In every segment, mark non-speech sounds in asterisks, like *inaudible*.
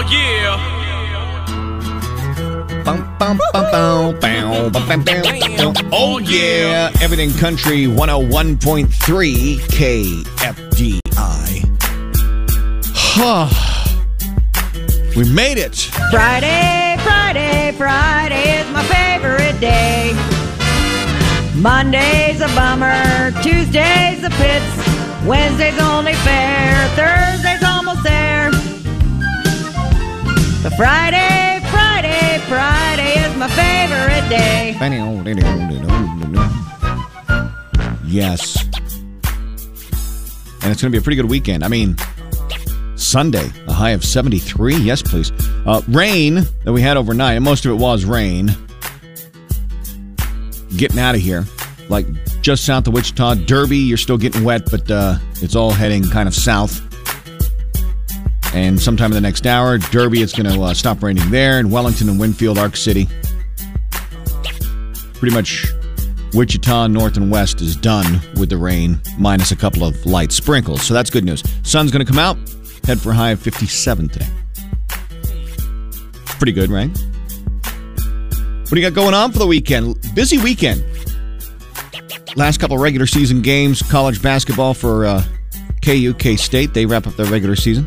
Oh yeah. Bum, bum, bum, bum, bum, bum, bum, bum. Oh yeah, Everything Country 101.3 KFDI. Huh. we made it. Friday, Friday, Friday is my favorite day. Monday's a bummer, Tuesday's a pits, Wednesday's only fair, Thursday's almost there. But Friday, Friday, Friday is my favorite day. Yes. And it's going to be a pretty good weekend. I mean, Sunday, a high of 73. Yes, please. Uh, rain that we had overnight, and most of it was rain. Getting out of here. Like just south of Wichita. Derby, you're still getting wet, but uh, it's all heading kind of south. And sometime in the next hour, Derby, it's going to uh, stop raining there. And Wellington and Winfield, Ark City. Pretty much Wichita, north and west is done with the rain, minus a couple of light sprinkles. So that's good news. Sun's going to come out, head for high of 57 today. Pretty good, right? What do you got going on for the weekend? Busy weekend. Last couple regular season games, college basketball for uh, KU, K State. They wrap up their regular season.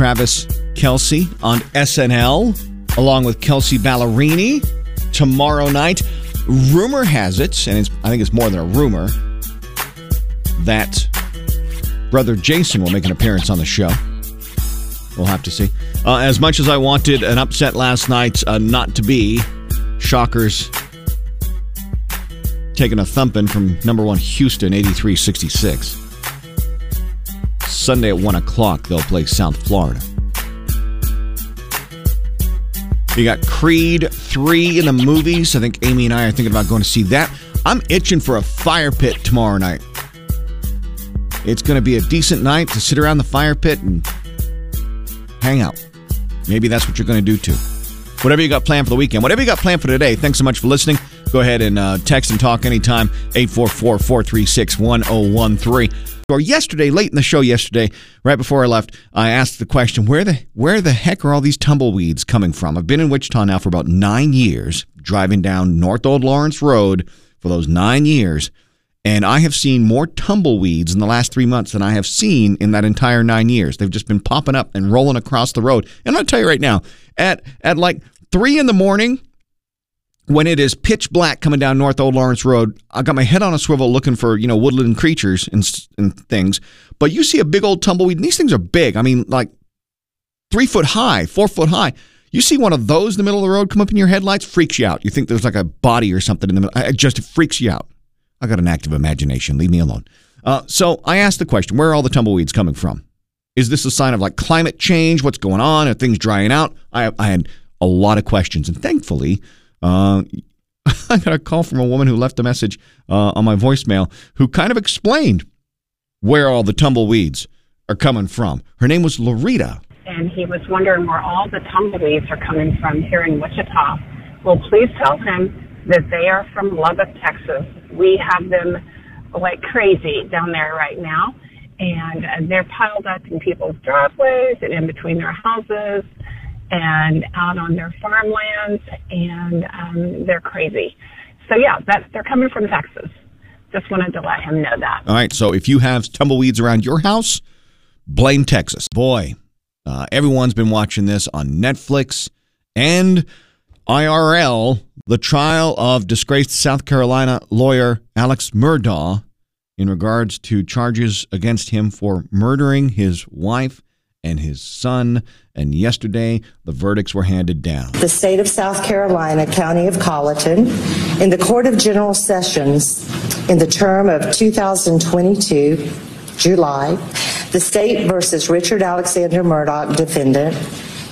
Travis Kelce on SNL, along with Kelsea Ballerini tomorrow night. Rumor has it, and it's, I think it's more than a rumor, that brother Jason will make an appearance on the show. We'll have to see. Uh, as much as I wanted an upset last night uh, not to be, Shockers taking a thumping from number one Houston, 83 66. Sunday at 1 o'clock, they'll play South Florida. You got Creed 3 in the movies. I think Amy and I are thinking about going to see that. I'm itching for a fire pit tomorrow night. It's going to be a decent night to sit around the fire pit and hang out. Maybe that's what you're going to do too. Whatever you got planned for the weekend, whatever you got planned for today, thanks so much for listening. Go ahead and uh, text and talk anytime, 844 436 1013. Or yesterday, late in the show yesterday, right before I left, I asked the question, where the where the heck are all these tumbleweeds coming from? I've been in Wichita now for about nine years, driving down North Old Lawrence Road for those nine years, and I have seen more tumbleweeds in the last three months than I have seen in that entire nine years. They've just been popping up and rolling across the road. And I'll tell you right now, at at like three in the morning, when it is pitch black coming down North Old Lawrence Road, I got my head on a swivel looking for you know woodland creatures and and things. But you see a big old tumbleweed, and these things are big. I mean, like three foot high, four foot high. You see one of those in the middle of the road come up in your headlights, freaks you out. You think there's like a body or something in the middle. It just freaks you out. I got an active imagination. Leave me alone. Uh, so I asked the question: Where are all the tumbleweeds coming from? Is this a sign of like climate change? What's going on? Are things drying out? I, I had a lot of questions, and thankfully, uh, *laughs* I got a call from a woman who left a message uh, on my voicemail who kind of explained where all the tumbleweeds are coming from. Her name was Lorita. and he was wondering where all the tumbleweeds are coming from here in Wichita. Well, please tell him that they are from Lubbock, Texas. We have them like crazy down there right now, and uh, they're piled up in people's driveways and in between their houses and out on their farmlands, and um, they're crazy. So yeah, that they're coming from Texas. Just wanted to let him know that. All right, so if you have tumbleweeds around your house, blame Texas. Boy, uh, everyone's been watching this on Netflix and IRL, the trial of disgraced South Carolina lawyer Alex Murdaugh in regards to charges against him for murdering his wife and his son. And yesterday, the verdicts were handed down. the state of South Carolina, County of Colleton, in the Court of General Sessions in the term of 2022, July, the state versus Richard Alexander Murdaugh, defendant,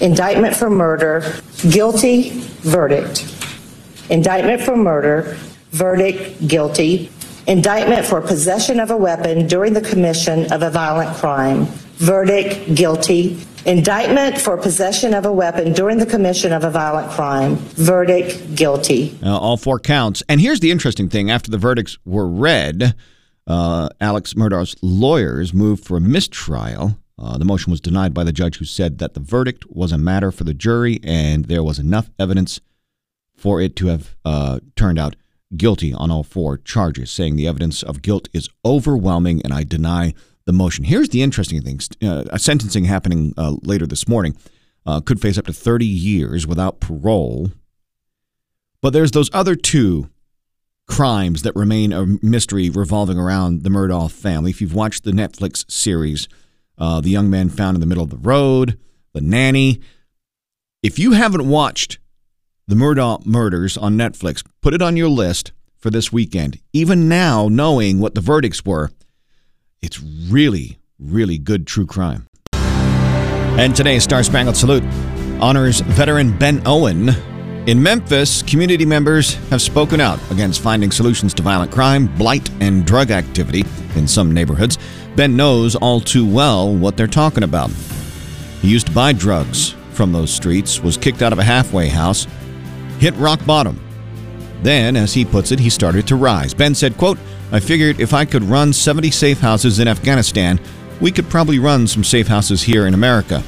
indictment for murder, guilty, verdict. Indictment for murder, verdict, guilty. Indictment for possession of a weapon during the commission of a violent crime, verdict, guilty. Indictment for possession of a weapon during the commission of a violent crime, verdict, guilty. Uh, all four counts. And here's the interesting thing after the verdicts were read, uh, Alex Murdaugh's lawyers moved for a mistrial Uh, the motion was denied by the judge who said that the verdict was a matter for the jury and there was enough evidence for it to have uh, turned out guilty on all four charges, saying the evidence of guilt is overwhelming and I deny the motion. Here's the interesting thing uh, sentencing happening uh, later this morning uh, could face up to 30 years without parole. But there's those other two crimes that remain a mystery revolving around the Murdaugh family. If you've watched the Netflix series, uh, The Young Man Found in the Middle of the Road, The Nanny, if you haven't watched the Murdaugh murders on Netflix, put it on your list for this weekend. Even now, knowing what the verdicts were, it's really, really good true crime. And today's Star Spangled Salute honors veteran Ben Owen in Memphis, community members have spoken out against finding solutions to violent crime, blight, and drug activity in some neighborhoods. Ben knows all too well what they're talking about. He used to buy drugs from those streets, was kicked out of a halfway house, hit rock bottom. Then, as he puts it, he started to rise. Ben said, quote, I figured if I could run 70 safe houses in Afghanistan, we could probably run some safe houses here in America.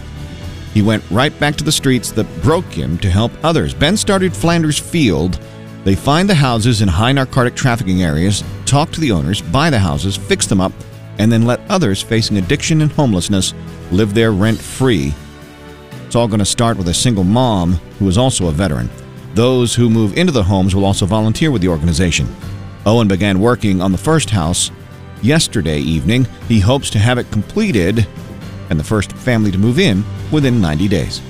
He went right back to the streets that broke him to help others. Ben started Flanders Field. They find the houses in high narcotic trafficking areas, talk to the owners, buy the houses, fix them up, and then let others facing addiction and homelessness live there rent free. It's all going to start with a single mom who is also a veteran. Those who move into the homes will also volunteer with the organization. Owen began working on the first house yesterday evening. He hopes to have it completed and the first family to move in within 90 days.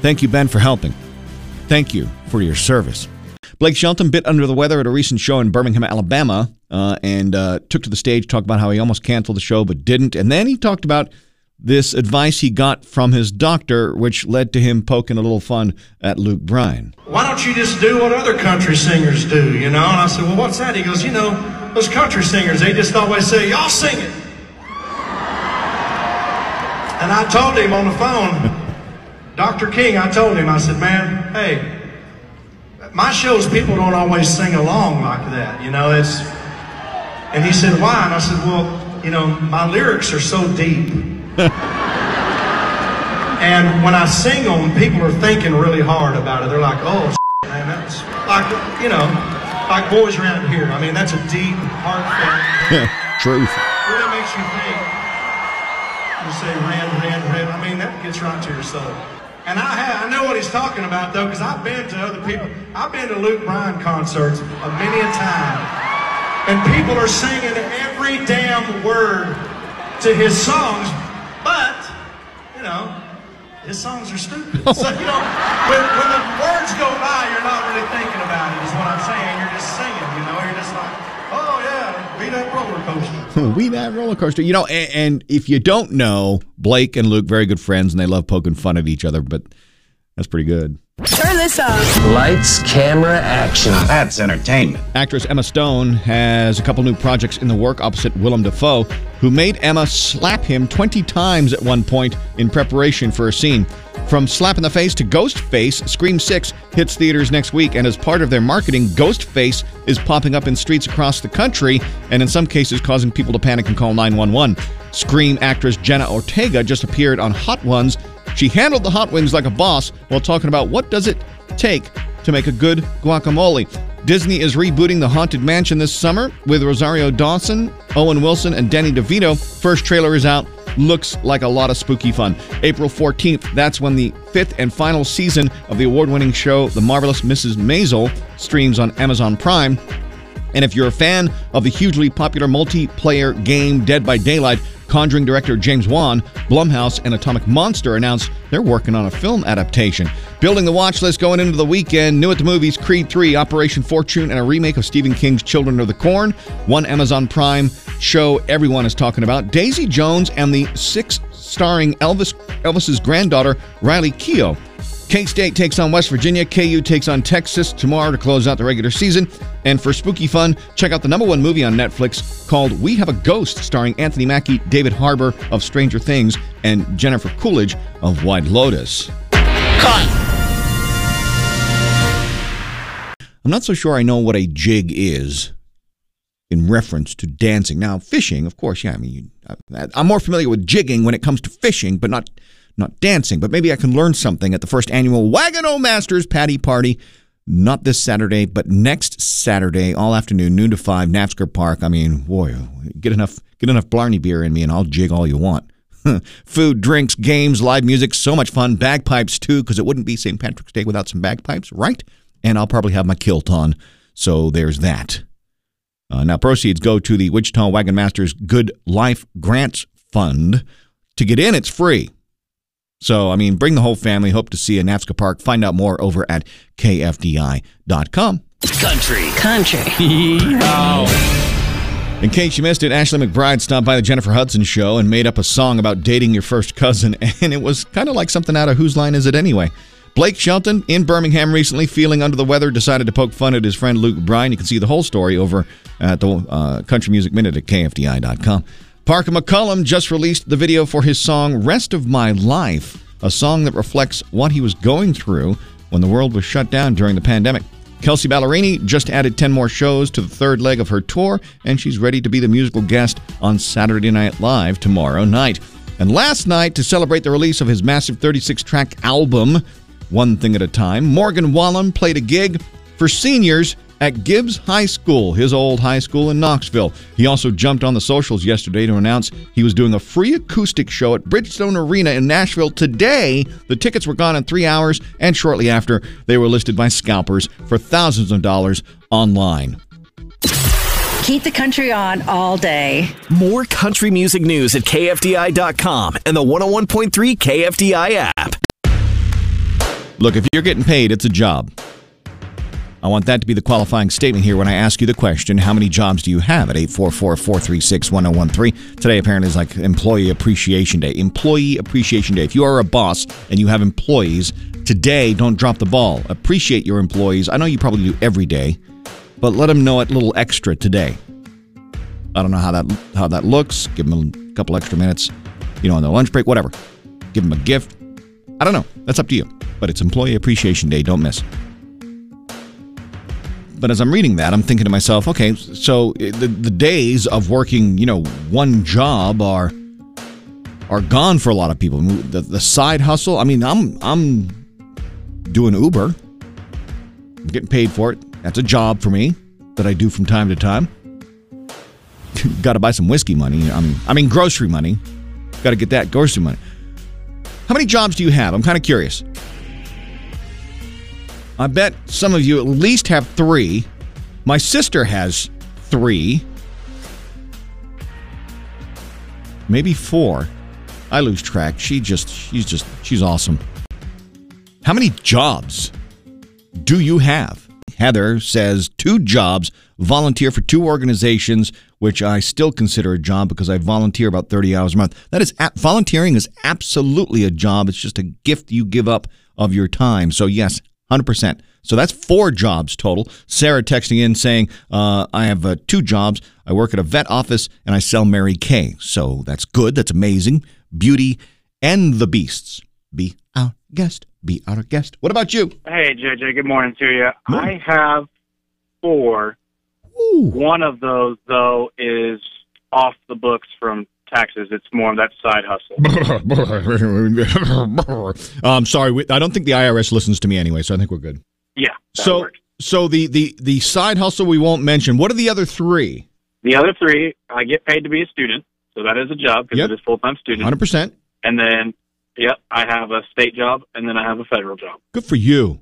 Thank you, Ben, for helping. Thank you for your service. Blake Shelton bit under the weather at a recent show in Birmingham, Alabama, uh, and uh, took to the stage, talked about how he almost canceled the show but didn't. And then he talked about this advice he got from his doctor, which led to him poking a little fun at Luke Bryan. Why don't you just do what other country singers do, you know? And I said, Well, what's that? He goes, You know, those country singers, they just always say, Y'all sing it. And I told him on the phone, *laughs* Dr. King, I told him, I said, man, hey, my shows, people don't always sing along like that, you know, it's, and he said, why? And I said, well, you know, my lyrics are so deep. *laughs* and when I sing them, people are thinking really hard about it. They're like, oh, man, that's like, you know, like boys around here. I mean, that's a deep, heartfelt. *laughs* Truth. Really makes you think. You say ran, ran, ran. I mean, that gets right to your soul. And I have, I know what he's talking about though, because I've been to other people. I've been to Luke Bryan concerts a many a time, and people are singing every damn word to his songs, you know, his songs are stupid. *laughs* so you know, when, when the words go by, you're not really thinking about it. Is what I'm saying. You're just singing. You know, you're just like, oh yeah, be that roller coaster. *laughs* we that roller coaster. You know, and, and, if you don't know, Blake and Luke very good friends, and they love poking fun at each other. But that's pretty good. Turn this up. Lights, camera, action. Now that's entertainment. Actress Emma Stone has a couple new projects in the work opposite Willem Dafoe, who made Emma slap him 20 times at one point in preparation for a scene. From Slap in the Face to Ghostface, Scream 6 hits theaters next week, and as part of their marketing, Ghostface is popping up in streets across the country and in some cases causing people to panic and call 911. Scream actress Jenna Ortega just appeared on Hot Ones she handled the hot wings like a boss while talking about what does it take to make a good guacamole. Disney is rebooting the Haunted Mansion this summer with Rosario Dawson, Owen Wilson, and Danny DeVito. First trailer is out. Looks like a lot of spooky fun. April 14th, that's when the fifth and final season of the award winning show, The Marvelous Mrs. Maisel, streams on Amazon Prime. And if you're a fan of the hugely popular multiplayer game Dead by Daylight, Conjuring director James Wan, Blumhouse, and Atomic Monster announced they're working on a film adaptation. Building the watch list going into the weekend, new at the movies Creed 3, Operation Fortune, and a remake of Stephen King's Children of the Corn. One Amazon Prime show everyone is talking about Daisy Jones and the six starring Elvis Elvis's granddaughter Riley Keough. K State takes on West Virginia. KU takes on Texas tomorrow to close out the regular season. And for spooky fun, check out the number one movie on Netflix called We Have a Ghost, starring Anthony Mackie, David Harbour of Stranger Things, and Jennifer Coolidge of White Lotus. Cut! I'm not so sure I know what a jig is. in reference to dancing. Now, fishing, of course, yeah. I mean, you, I, I'm more familiar with jigging when it comes to fishing, but not not dancing. But maybe I can learn something at the first annual Wagon O Masters Patty Party. Not this Saturday, but next Saturday, all afternoon, noon to five, Naftzger Park. I mean, boy, get enough get enough Blarney beer in me, and I'll jig all you want. *laughs* Food, drinks, games, live music, so much fun. Bagpipes too, because it wouldn't be St. Patrick's Day without some bagpipes, right? And I'll probably have my kilt on, so there's that. Uh, now, proceeds go to the Wichita Wagon Masters Good Life Grants Fund. To get in, it's free. So, I mean, bring the whole family. Hope to see you at Naftzger Park. Find out more over at kfdi.com. Country. Country. *laughs* In case you missed it, Ashley McBryde stopped by the Jennifer Hudson show and made up a song about dating your first cousin, *laughs* and it was kind of like something out of Whose Line Is It Anyway? Blake Shelton in Birmingham recently, feeling under the weather, decided to poke fun at his friend Luke Bryan. You can see the whole story over at the uh, Country Music Minute at KFDI.com. Parker McCollum just released the video for his song Rest of My Life, a song that reflects what he was going through when the world was shut down during the pandemic. Kelsea Ballerini just added 10 more shows to the third leg of her tour, and she's ready to be the musical guest on Saturday Night Live tomorrow night. And last night, to celebrate the release of his massive 36 track album, One Thing at a Time, Morgan Wallen played a gig for seniors at Gibbs High School, his old high school in Knoxville. He also jumped on the socials yesterday to announce he was doing a free acoustic show at Bridgestone Arena in Nashville today. The tickets were gone in three hours, and shortly after, they were listed by scalpers for thousands of dollars online. Keep the country on all day. More country music news at KFDI.com and the 101.3 KFDI app. Look, if you're getting paid, it's a job. I want that to be the qualifying statement here when I ask you the question how many jobs do you have at 844 436 1013? Today, apparently, is like Employee Appreciation Day. Employee Appreciation Day. If you are a boss and you have employees, today, don't drop the ball. Appreciate your employees. I know you probably do every day, but let them know a little extra today. I don't know how that how that looks. Give them a couple extra minutes, you know, on their lunch break, whatever. Give them a gift. I don't know. That's up to you. But it's Employee Appreciation Day. Don't miss. But as I'm reading that, I'm thinking to myself, okay, so eh, the, the days of working, you know, one job are are gone for a lot of people. The, the side hustle. I mean, I'm I'm doing Uber. I'm getting paid for it. That's a job for me that I do from time to time. *laughs* Got to buy some whiskey money. I mean, I mean grocery money. Got to get that grocery money. How many jobs do you have? I'm kind of curious. I bet some of you at least have three. My sister has three. Maybe four. I lose track. She just, she's just, she's awesome. How many jobs do you have? Heather says two jobs, volunteer for two organizations, which I still consider a job because I volunteer about 30 hours a month. That is, volunteering is absolutely a job. It's just a gift you give up of your time. So, yes, 100%. So that's four jobs total. Sarah texting in saying, uh, I have uh, two jobs. I work at a vet office and I sell Mary Kay. So that's good. That's amazing. Beauty and the Beasts. Be our guest. Be our guest. What about you? Hey, JJ. Good morning to you. Morning. I have four. Ooh. One of those, though, is off the books from taxes. It's more of that side hustle. I'm *laughs* um, sorry. we- I don't think the IRS listens to me anyway, so I think we're good. Yeah. So, works. so the, the, the side hustle we won't mention. What are the other three? the other three, I get paid to be a student, so that is a job because Yep. it is full time student. 100%. And then, yep, I have a state job, and then I have a federal job. Good for you,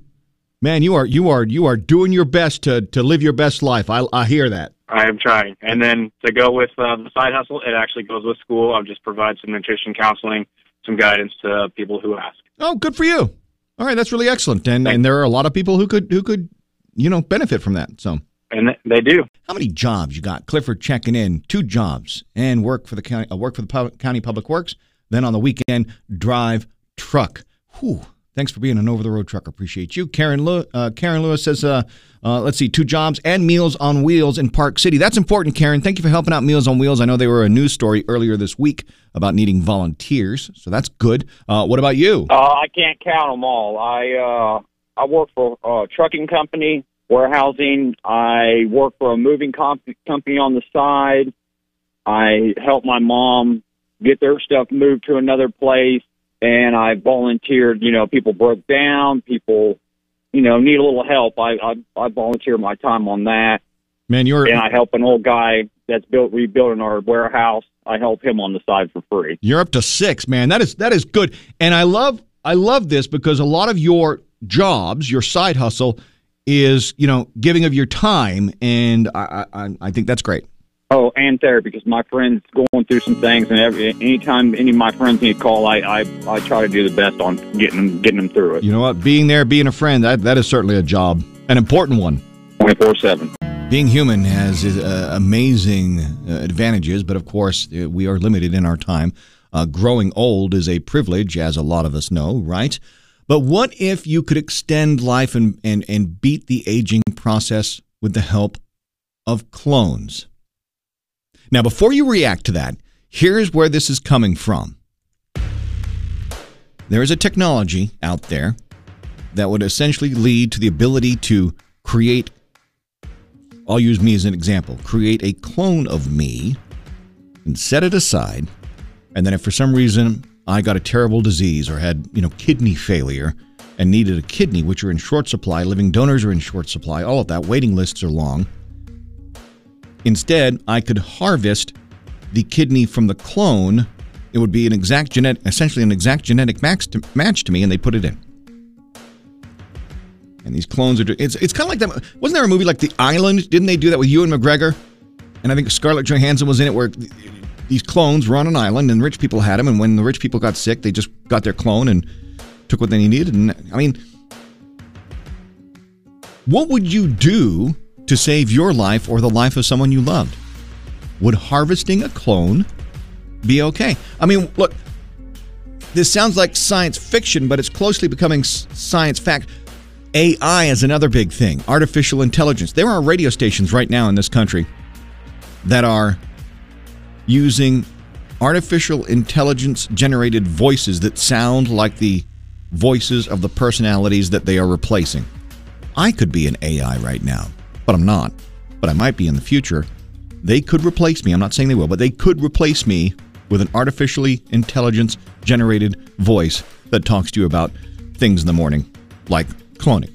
man. You are you are you are doing your best to to live your best life. I I hear that. I am trying. And then to go with uh, the side hustle, it actually goes with school. I'll just provide some nutrition counseling, some guidance to people who ask. Oh, good for you. All right, that's really excellent. And and there are a lot of people who could who could you know benefit from that. So, And th- they do. how many jobs you got? Clifford checking in, two jobs, and work for the county. Uh, work for the pub- county public works. Then on the weekend, drive truck. Whew. Thanks for being an over the road trucker. Appreciate you. Karen uh, Karen Lewis says, uh, uh, let's see, two jobs and Meals on Wheels in Park City. That's important, Karen. Thank you for helping out Meals on Wheels. I know they were a news story earlier this week about needing volunteers, so that's good. Uh, what about you? Uh, I can't count them all. I uh, I work for a trucking company warehousing. I work for a moving comp- company on the side. I help my mom get their stuff moved to another place, and I volunteered. You know, people broke down, people, you know, need a little help. I I, I volunteer my time on that. Man, you're and I help an old guy that's built rebuilding our warehouse. I help him on the side for free. You're up to six, man. That is that is good, and I love I love this because a lot of your jobs, your side hustle, is you know giving of your time, and I I, I think that's great. Oh, and therapy because my friend's going through some things, and every anytime any of my friends need a call, I, I I try to do the best on getting them getting them through it. You know what? Being there, being a friend, that that is certainly a job, an important one. Twenty four seven. Being human has uh, amazing uh, advantages, but of course, uh, we are limited in our time. Uh, growing old is a privilege, as a lot of us know, right? But what if you could extend life and, and, and beat the aging process with the help of clones? Now, before you react to that, here's where this is coming from. There is a technology out there that would essentially lead to the ability to create I'll use me as an example. Create a clone of me and set it aside. And then if for some reason I got a terrible disease or had, you know, kidney failure and needed a kidney, which are in short supply, living donors are in short supply, all of that, waiting lists are long. Instead, I could harvest the kidney from the clone. It would be an exact genetic, essentially an exact genetic match to, match to me, and they put it in and these clones are. It's it's kind of like that. Wasn't there a movie like The Island? Didn't they do that with Ewan McGregor? And I think Scarlett Johansson was in it, where these clones were on an island, and rich people had them. And when the rich people got sick, they just got their clone and took what they needed. And I mean, what would you do to save your life or the life of someone you loved? Would harvesting a clone be okay? I mean, look, this sounds like science fiction, but it's closely becoming science fact. AI is another big thing, artificial intelligence. There are radio stations right now in this country that are using artificial intelligence generated voices that sound like the voices of the personalities that they are replacing. I could be an AI right now, but I'm not. But I might be in the future. They could replace me. I'm not saying they will, but they could replace me with an artificially intelligence generated voice that talks to you about things in the morning, like cloning.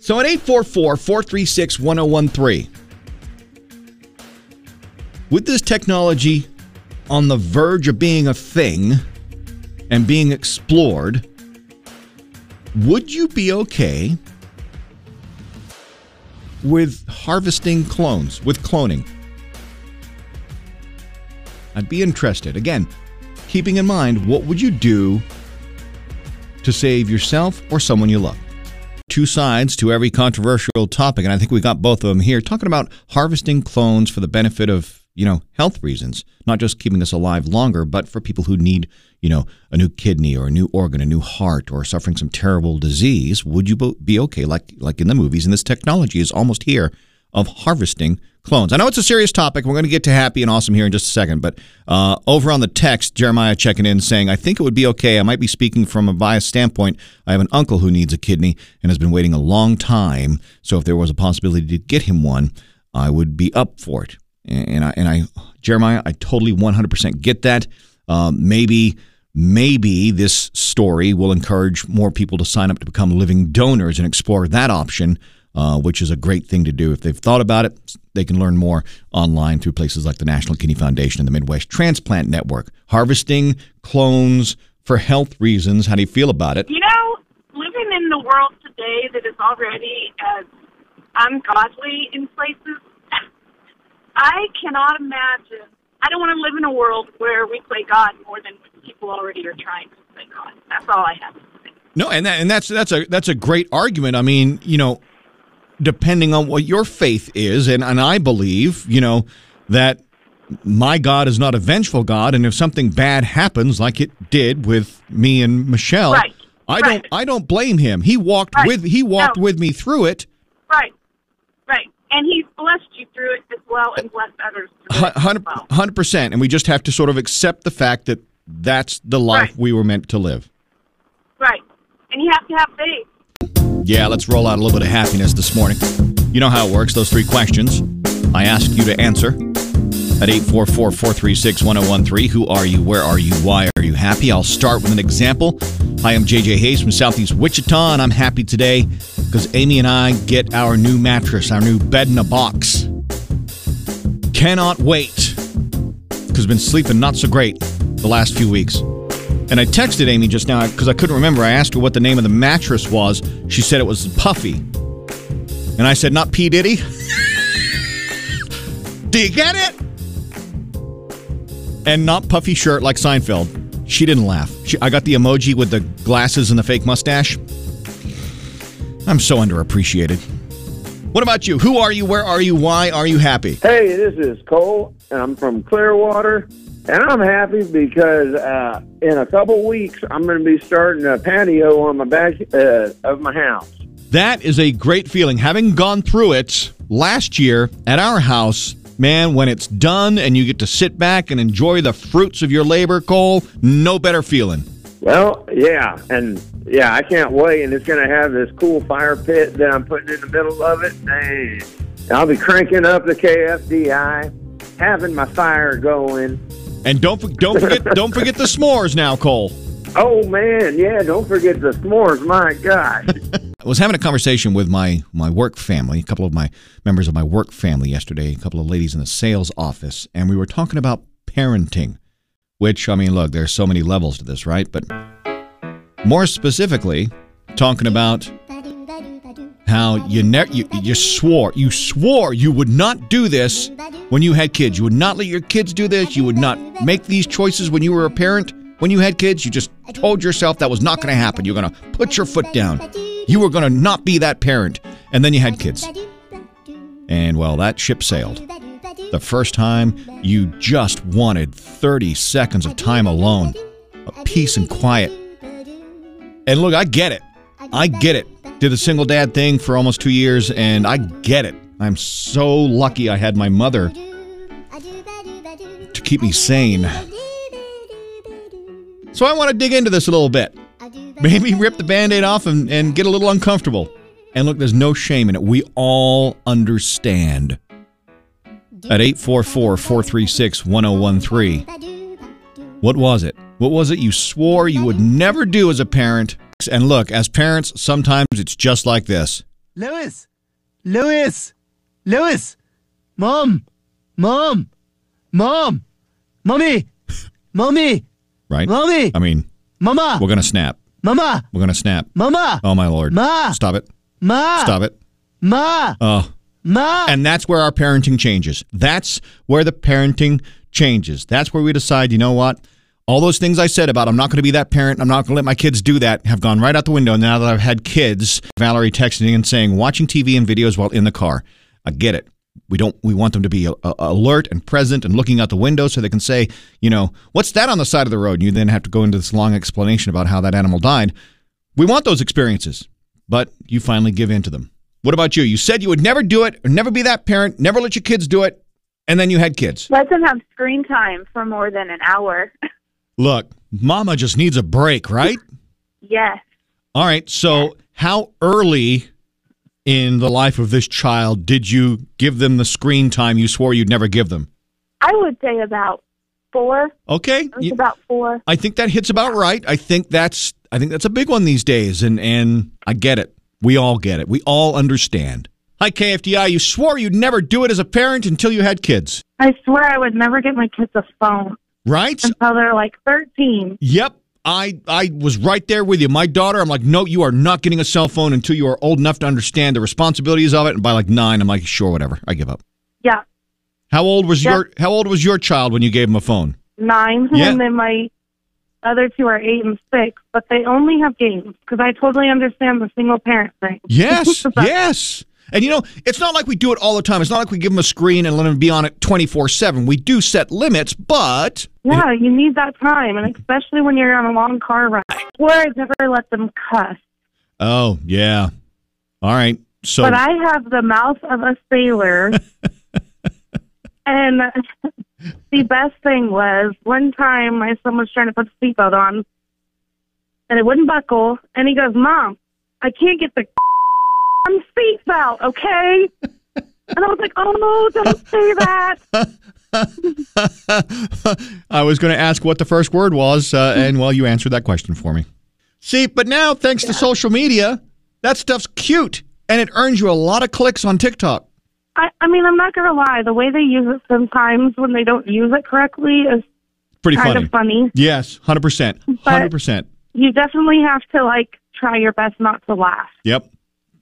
So at 844 436 1013, with this technology on the verge of being a thing and being explored, would you be okay with harvesting clones, with cloning? I'd be interested. Again, keeping in mind, what would you do to save yourself or someone you love. Two sides to every controversial topic, and I think we got both of them here, talking about harvesting clones for the benefit of, you know, health reasons, not just keeping us alive longer, but for people who need, you know, a new kidney or a new organ, a new heart, or suffering some terrible disease. Would you be okay, like like in the movies? And this technology is almost here of harvesting clones. I know it's a serious topic. We're going to get to happy and awesome here in just a second. But uh, over on the text, Jeremiah checking in saying, I think it would be okay. I might be speaking from a biased standpoint. I have an uncle who needs a kidney and has been waiting a long time. So if there was a possibility to get him one, I would be up for it. And I, and I Jeremiah, I totally 100% get that. Um, maybe maybe this story will encourage more people to sign up to become living donors and explore that option uh, which is a great thing to do. If they've thought about it, they can learn more online through places like the National Kidney Foundation and the Midwest Transplant Network. Harvesting clones for health reasons. How do you feel about it? You know, living in the world today that is already as ungodly in places, I cannot imagine. I don't want to live in a world where we play God more than people already are trying to play God. That's all I have to say. No, and that, and that's that's a that's a great argument. I mean, you know, depending on what your faith is. And, and I believe, you know, that my God is not a vengeful God, and if something bad happens, like it did with me and Michelle, right. I right. don't I don't blame him. He walked right. with he walked no. with me through it. Right, and he's blessed you through it as well, and blessed others. through Hundred percent, and we just have to sort of accept the fact that that's the life we were meant to live. Right, and you have to have faith Yeah, let's roll out a little bit of happiness this morning. You know how it works, those three questions. I ask you to answer at 844 436 1013. Who are you? Where are you? Why are you happy? I'll start with an example. Hi, I'm JJ Hayes from Southeast Wichita, and I'm happy today because Amy and I get our new mattress, our new bed in a box. Cannot wait because I've been sleeping not so great the last few weeks. And I texted Amy just now because I couldn't remember. I asked her what the name of the mattress was. She said it was Puffy. And I said, not P. Diddy. *laughs* Do you get it? And not puffy shirt like Seinfeld. She didn't laugh. She, I got the emoji with the glasses and the fake mustache. I'm so underappreciated. What about you? Who are you? Where are you? Why are you happy? Hey, this is Cole, and I'm from Clearwater, and I'm happy because uh, in a couple weeks I'm going to be starting a patio on the back uh, of my house. That is a great feeling. Having gone through it last year at our house, man, when it's done and you get to sit back and enjoy the fruits of your labor, Cole, no better feeling. Well, yeah, and yeah, I can't wait, and it's going to have this cool fire pit that I'm putting in the middle of it. And I'll be cranking up the KFDI, having my fire going. And don't don't forget don't forget the s'mores now, Cole. Oh man, yeah, don't forget the s'mores. My God. *laughs* I was having a conversation with my my work family, a couple of my members of my work family yesterday, a couple of ladies in the sales office, and we were talking about parenting. Which I mean, look, there's so many levels to this, right? But more specifically, talking about how you you, you swore you swore you would not do this when you had kids. You would not let your kids do this. You would not make these choices when you were a parent. When you had kids, you just told yourself that was not going to happen. You're going to put your foot down. You were going to not be that parent. And then you had kids. And well, that ship sailed. The first time you just wanted 30 seconds of time alone, of peace and quiet. And look, I get it. I get it. Did the single dad thing for almost two years, and I get it. I'm so lucky I had my mother to keep me sane. So I want to dig into this a little bit. Maybe rip the band aid off and, and get a little uncomfortable. And look, there's no shame in it. We all understand. At 844 436 1013. What was it? What was it you swore you would never do as a parent? And look, as parents, sometimes it's just like this. Lewis! Lewis! Lewis! Mom! Mom! Mom! Mommy! Mommy! Right? Mommy! I mean, Mama! we're going to snap. Mama! We're going to snap. Mama! Oh, my Lord. Ma! Stop it. Ma! Stop it. Ma! Oh. Ma! And that's where our parenting changes. That's where the parenting changes. That's where we decide, you know what? All those things I said about I'm not going to be that parent, I'm not going to let my kids do that, have gone right out the window now that I've had kids. Valerie texting and saying, watching TV and videos while in the car. I get it. We don't. We want them to be uh, alert and present and looking out the window so they can say, you know, what's that on the side of the road? And you then have to go into this long explanation about how that animal died. We want those experiences, but you finally give in to them. What about you? You said you would never do it or never be that parent, never let your kids do it, and then you had kids. Let them have screen time for more than an hour. *laughs* Look, mama just needs a break, right? yes. All right. So, how early in the life of this child did you give them the screen time you swore you'd never give them? I would say about four. Okay. You- about four. I think that hits about right. I think that's I think that's a big one these days and and I get it. We all get it. We all understand. Hi KFDI, you swore you'd never do it as a parent until you had kids. I swear I would never get my kids a phone Right? until they're like 13. Yep. I I was right there with you. My daughter, I'm like, no, you are not getting a cell phone until you are old enough to understand the responsibilities of it. And by like nine, I'm like, sure, whatever. I give up. Yeah, How old was Yep. your How old was your child when you gave him a phone? nine. Yeah. And then my other two are eight and six, but they only have games because I totally understand the single parent thing. Yes, *laughs* yes. And you know, it's not like we do it all the time. It's not like we give them a screen and let them be on it 24 7. We do set limits, but. Yeah, you need that time, and especially when you're on a long car ride. I swear I'd never let them cuss. Oh, yeah. All right. So. but I have the mouth of a sailor. *laughs* and the best thing was one time my son was trying to put the seatbelt on and it wouldn't buckle. And he goes, Mom, I can't get the seatbelt, okay? *laughs* And I was like, oh no, don't say that. *laughs* I was going to ask what the first word was, uh, *laughs* and well, you answered that question for me. See, but now, thanks to social media, that stuff's cute, and it earns you a lot of clicks on TikTok. I, I mean, I'm not gonna lie. The way they use it sometimes when they don't use it correctly is Pretty kind funny. of funny. Yes, hundred percent, hundred percent. You definitely have to like try your best not to laugh. Yep.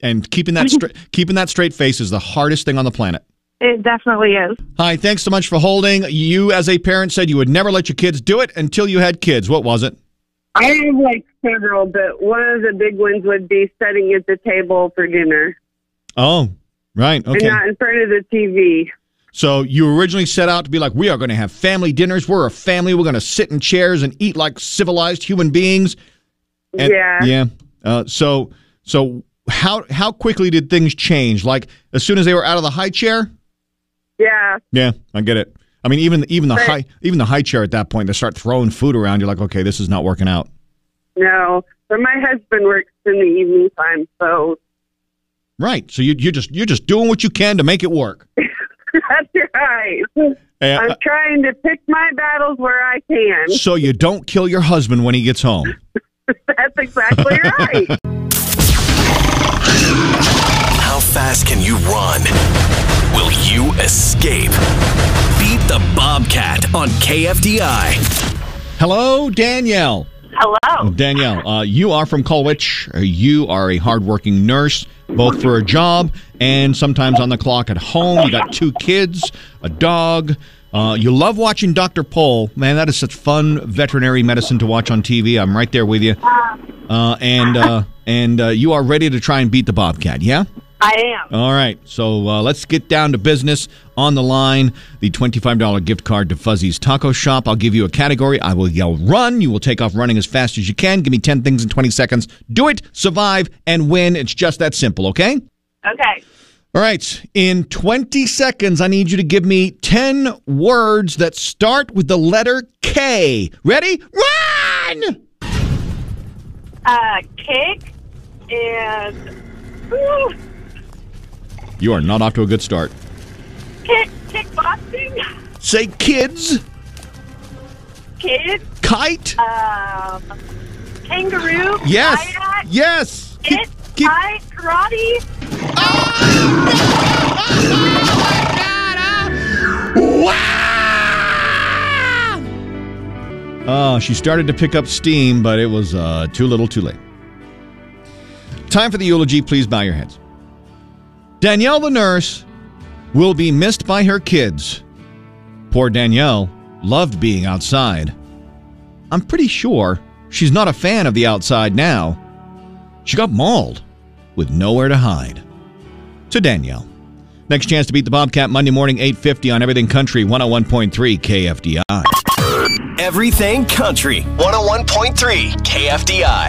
And keeping that straight, *laughs* keeping that straight face is the hardest thing on the planet. It definitely is. Hi, thanks so much for holding. You, as a parent, said you would never let your kids do it until you had kids. What was it? I have like several, but one of the big ones would be sitting at the table for dinner Oh, right. and Okay. not in front of the TV. So you originally set out to be like, we are going to have family dinners. We're a family. We're going to sit in chairs and eat like civilized human beings. And- Yeah. Yeah. Uh, so so how how quickly did things change? Like as soon as they were out of the high chair? Yeah. Yeah, I get it. I mean, even even the But- high even the high chair at that point, they start throwing food around. You're like, okay, this is not working out. No. But my husband works in the evening time, so Right. So you you just you're just doing what you can to make it work. *laughs* that's right. Hey, I'm uh, trying to pick my battles where I can. so you don't kill your husband when he gets home. *laughs* that's exactly right. *laughs* How fast can you run? Will you escape? Beat the Bobcat on KFDI. Hello, Danielle. Hello. Danielle, uh, you are from Colwich. Uh, You are a hardworking nurse, both for a job and sometimes on the clock at home. You got two kids, a dog. Uh, you love watching Dr. Pol. Man, that is such fun veterinary medicine to watch on TV. I'm right there with you. Uh, and uh, *laughs* and uh, you are ready to try and beat the Bobcat, yeah? I am. All right, so uh, let's get down to business. On the line, the $25 gift card to Fuzzy's Taco Shop. I'll give you a category. I will yell run. You will take off running as fast as you can. Give me 10 things in 20 seconds. Do it, survive, and win. It's just that simple, okay? Okay. All right, in 20 seconds, I need you to give me 10 words that start with the letter K. Ready? Run! Uh, cake and ooh, You are not off to a good start. kick kickboxing. Say kids, Kid. kite. Um, kangaroo. Yes. Kayak, Yes. it. Kite. Karate. Oh, she started to pick up steam, but it was uh, too little too late. Time for the eulogy. Please bow your heads. Danielle, the nurse, will be missed by her kids. Poor Danielle loved being outside. I'm pretty sure she's not a fan of the outside now. She got mauled with nowhere to hide. To Danielle. Next chance to beat the Bobcat Monday morning, 850 on Everything Country, 101.3 KFDI. Everything Country 101.3 KFDI.